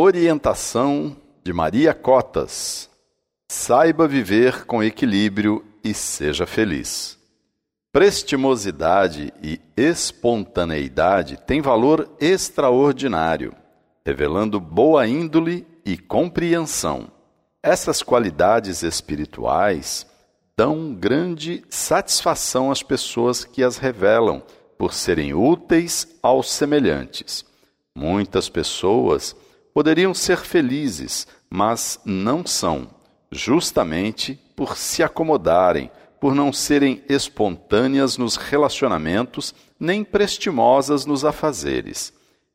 Orientação de Maria Cotas. Saiba viver com equilíbrio e seja feliz. Prestimosidade e espontaneidade têm valor extraordinário, revelando boa índole e compreensão. Essas qualidades espirituais dão grande satisfação às pessoas que as revelam, por serem úteis aos semelhantes. Muitas pessoas poderiam ser felizes, mas não são, justamente por se acomodarem, por não serem espontâneas nos relacionamentos, nem prestimosas nos afazeres.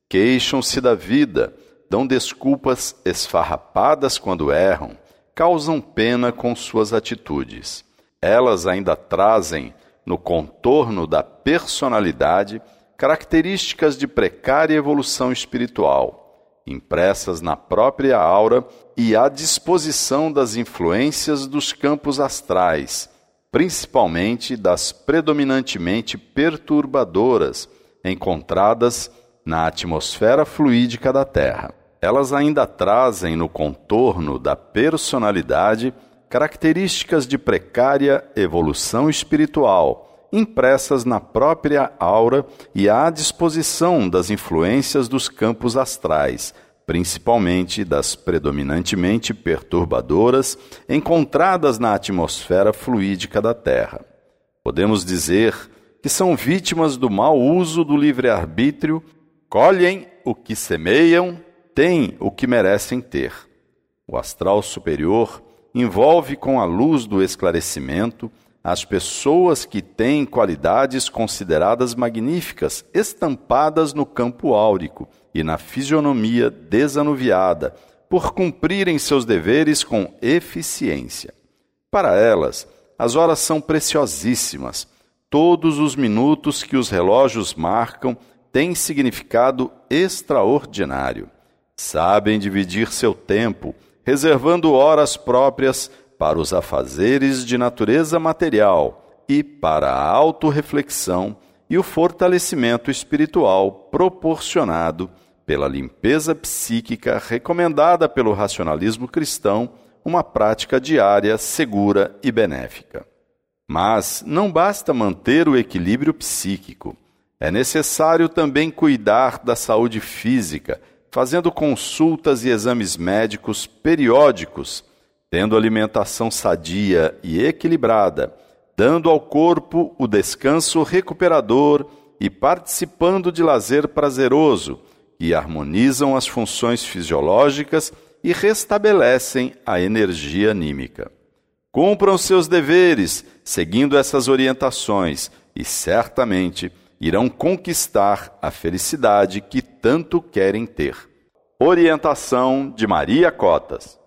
Queixam-se da vida, dão desculpas esfarrapadas quando erram, causam pena com suas atitudes. Elas ainda trazem, no contorno da personalidade, características de precária evolução espiritual impressas na própria aura e à disposição das influências dos campos astrais, principalmente das predominantemente perturbadoras encontradas na atmosfera fluídica da Terra. Elas ainda trazem no contorno da personalidade características de precária evolução espiritual impressas na própria aura e à disposição das influências dos campos astrais, principalmente das predominantemente perturbadoras encontradas na atmosfera fluídica da Terra. Podemos dizer que são vítimas do mau uso do livre-arbítrio, colhem o que semeiam, têm o que merecem ter. O astral superior envolve com a luz do esclarecimento as pessoas que têm qualidades consideradas magníficas estampadas no campo áurico e na fisionomia desanuviada, por cumprirem seus deveres com eficiência. Para elas, as horas são preciosíssimas. Todos os minutos que os relógios marcam têm significado extraordinário. Sabem dividir seu tempo, reservando horas próprias para os afazeres de natureza material e para a autorreflexão e o fortalecimento espiritual proporcionado pela limpeza psíquica recomendada pelo racionalismo cristão, uma prática diária segura e benéfica. Mas não basta manter o equilíbrio psíquico. É necessário também cuidar da saúde física, fazendo consultas e exames médicos periódicos tendo alimentação sadia e equilibrada, dando ao corpo o descanso recuperador e participando de lazer prazeroso, que harmonizam as funções fisiológicas e restabelecem a energia anímica. Cumpram seus deveres seguindo essas orientações e certamente irão conquistar a felicidade que tanto querem ter. Orientação de Maria Cotas.